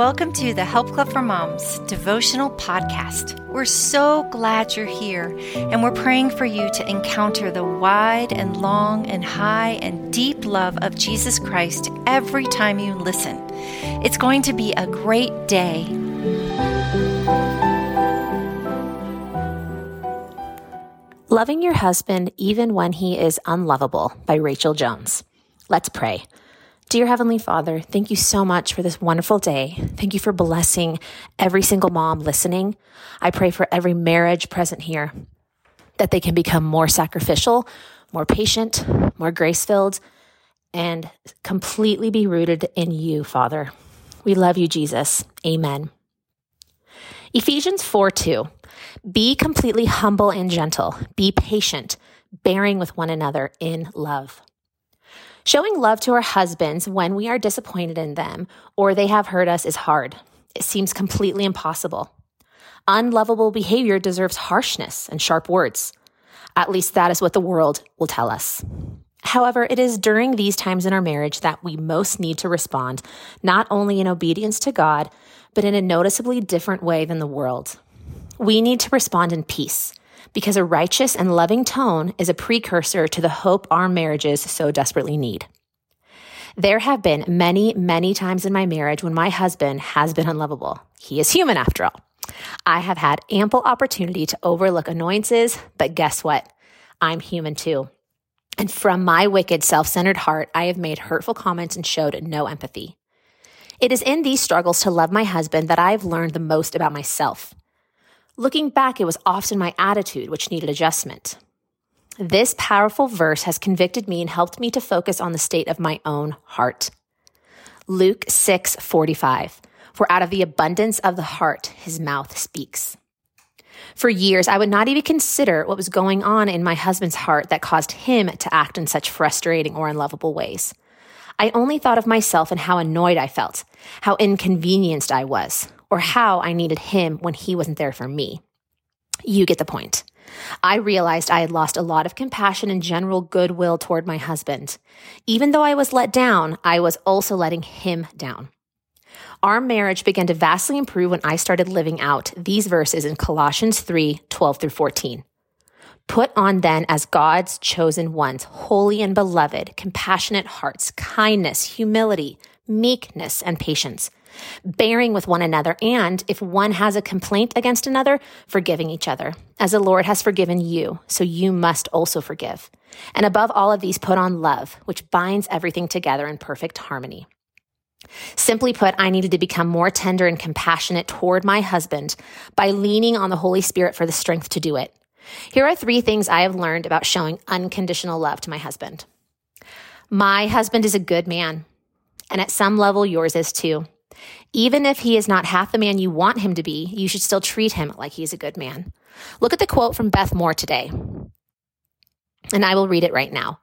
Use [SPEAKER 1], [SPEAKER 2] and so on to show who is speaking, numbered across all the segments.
[SPEAKER 1] Welcome to the Help Club for Moms devotional podcast. We're so glad you're here, and we're praying for you to encounter the wide and long and high and deep love of Jesus Christ every time you listen. It's going to be a great day.
[SPEAKER 2] Loving Your Husband Even When He Is Unlovable by Rachel Jones. Let's pray. Dear Heavenly Father, thank you so much for this wonderful day. Thank you for blessing every single mom listening. I pray for every marriage present here that they can become more sacrificial, more patient, more grace filled, and completely be rooted in you, Father. We love you, Jesus. Amen. Ephesians 4 2. Be completely humble and gentle. Be patient, bearing with one another in love. Showing love to our husbands when we are disappointed in them or they have hurt us is hard. It seems completely impossible. Unlovable behavior deserves harshness and sharp words. At least that is what the world will tell us. However, it is during these times in our marriage that we most need to respond, not only in obedience to God, but in a noticeably different way than the world. We need to respond in peace because a righteous and loving tone is a precursor to the hope our marriages so desperately need. There have been many, many times in my marriage when my husband has been unlovable. He is human after all. I have had ample opportunity to overlook annoyances, but guess what? I'm human too. And from my wicked, self centered heart, I have made hurtful comments and showed no empathy. It is in these struggles to love my husband that I've learned the most about myself. Looking back, it was often my attitude which needed adjustment. This powerful verse has convicted me and helped me to focus on the state of my own heart. Luke 6 45. For out of the abundance of the heart, his mouth speaks. For years, I would not even consider what was going on in my husband's heart that caused him to act in such frustrating or unlovable ways. I only thought of myself and how annoyed I felt, how inconvenienced I was, or how I needed him when he wasn't there for me. You get the point. I realized I had lost a lot of compassion and general goodwill toward my husband. Even though I was let down, I was also letting him down. Our marriage began to vastly improve when I started living out these verses in Colossians 3 12 through 14. Put on then as God's chosen ones, holy and beloved, compassionate hearts, kindness, humility, meekness, and patience bearing with one another, and if one has a complaint against another, forgiving each other, as the Lord has forgiven you, so you must also forgive. And above all of these, put on love, which binds everything together in perfect harmony. Simply put, I needed to become more tender and compassionate toward my husband by leaning on the Holy Spirit for the strength to do it. Here are three things I have learned about showing unconditional love to my husband. My husband is a good man, and at some level, yours is too. Even if he is not half the man you want him to be, you should still treat him like he's a good man. Look at the quote from Beth Moore today. And I will read it right now.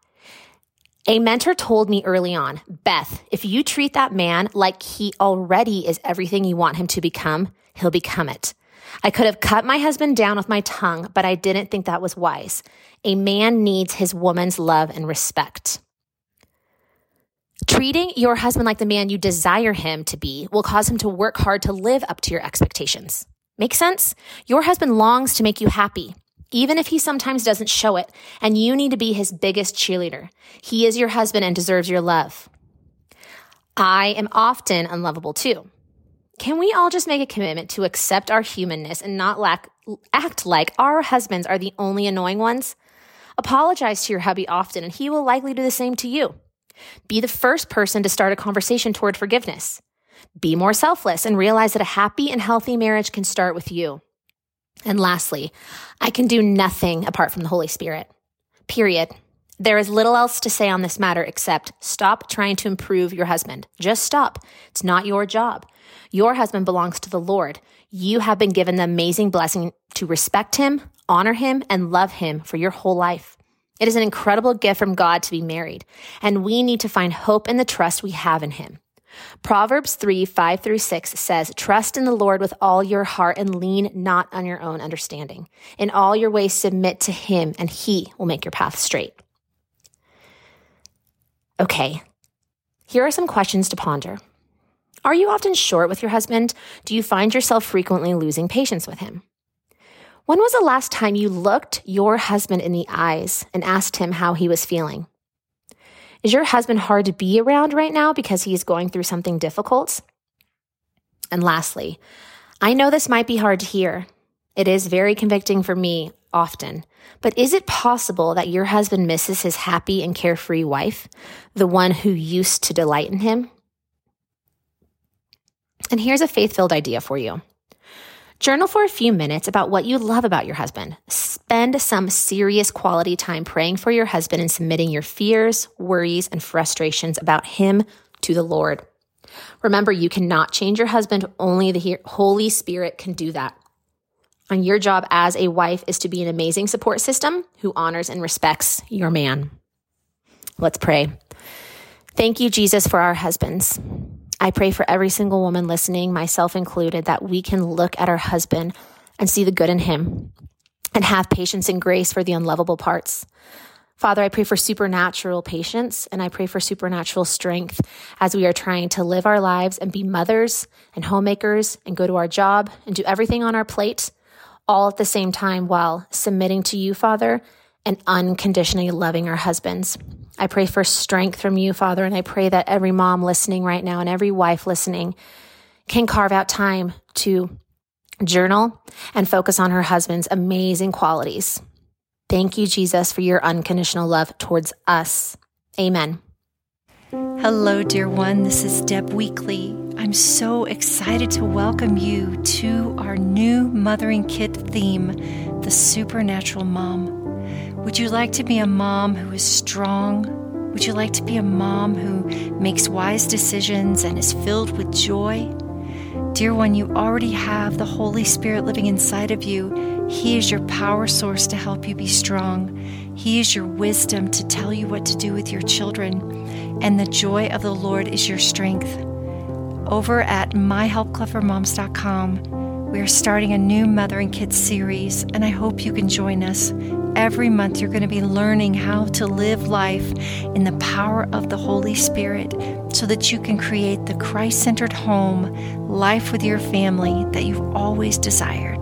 [SPEAKER 2] A mentor told me early on, Beth, if you treat that man like he already is everything you want him to become, he'll become it. I could have cut my husband down with my tongue, but I didn't think that was wise. A man needs his woman's love and respect. Treating your husband like the man you desire him to be will cause him to work hard to live up to your expectations. Make sense? Your husband longs to make you happy, even if he sometimes doesn't show it, and you need to be his biggest cheerleader. He is your husband and deserves your love. I am often unlovable too. Can we all just make a commitment to accept our humanness and not lack, act like our husbands are the only annoying ones? Apologize to your hubby often, and he will likely do the same to you. Be the first person to start a conversation toward forgiveness. Be more selfless and realize that a happy and healthy marriage can start with you. And lastly, I can do nothing apart from the Holy Spirit. Period. There is little else to say on this matter except stop trying to improve your husband. Just stop. It's not your job. Your husband belongs to the Lord. You have been given the amazing blessing to respect him, honor him, and love him for your whole life. It is an incredible gift from God to be married, and we need to find hope in the trust we have in Him. Proverbs 3 5 through 6 says, Trust in the Lord with all your heart and lean not on your own understanding. In all your ways, submit to Him, and He will make your path straight. Okay, here are some questions to ponder. Are you often short with your husband? Do you find yourself frequently losing patience with him? When was the last time you looked your husband in the eyes and asked him how he was feeling? Is your husband hard to be around right now because he is going through something difficult? And lastly, I know this might be hard to hear. It is very convicting for me often. But is it possible that your husband misses his happy and carefree wife, the one who used to delight in him? And here's a faith filled idea for you. Journal for a few minutes about what you love about your husband. Spend some serious quality time praying for your husband and submitting your fears, worries, and frustrations about him to the Lord. Remember, you cannot change your husband, only the Holy Spirit can do that. And your job as a wife is to be an amazing support system who honors and respects your man. Let's pray. Thank you, Jesus, for our husbands. I pray for every single woman listening, myself included, that we can look at our husband and see the good in him and have patience and grace for the unlovable parts. Father, I pray for supernatural patience and I pray for supernatural strength as we are trying to live our lives and be mothers and homemakers and go to our job and do everything on our plate all at the same time while submitting to you, Father, and unconditionally loving our husbands. I pray for strength from you, Father, and I pray that every mom listening right now and every wife listening can carve out time to journal and focus on her husband's amazing qualities. Thank you, Jesus, for your unconditional love towards us. Amen.
[SPEAKER 1] Hello, dear one. This is Deb Weakly. I'm so excited to welcome you to our new Mothering Kit theme, The Supernatural Mom. Would you like to be a mom who is strong? Would you like to be a mom who makes wise decisions and is filled with joy? Dear one, you already have the Holy Spirit living inside of you. He is your power source to help you be strong. He is your wisdom to tell you what to do with your children. And the joy of the Lord is your strength. Over at myhelpclubformoms.com, we are starting a new Mothering Kit series, and I hope you can join us. Every month, you're going to be learning how to live life in the power of the Holy Spirit so that you can create the Christ centered home, life with your family that you've always desired.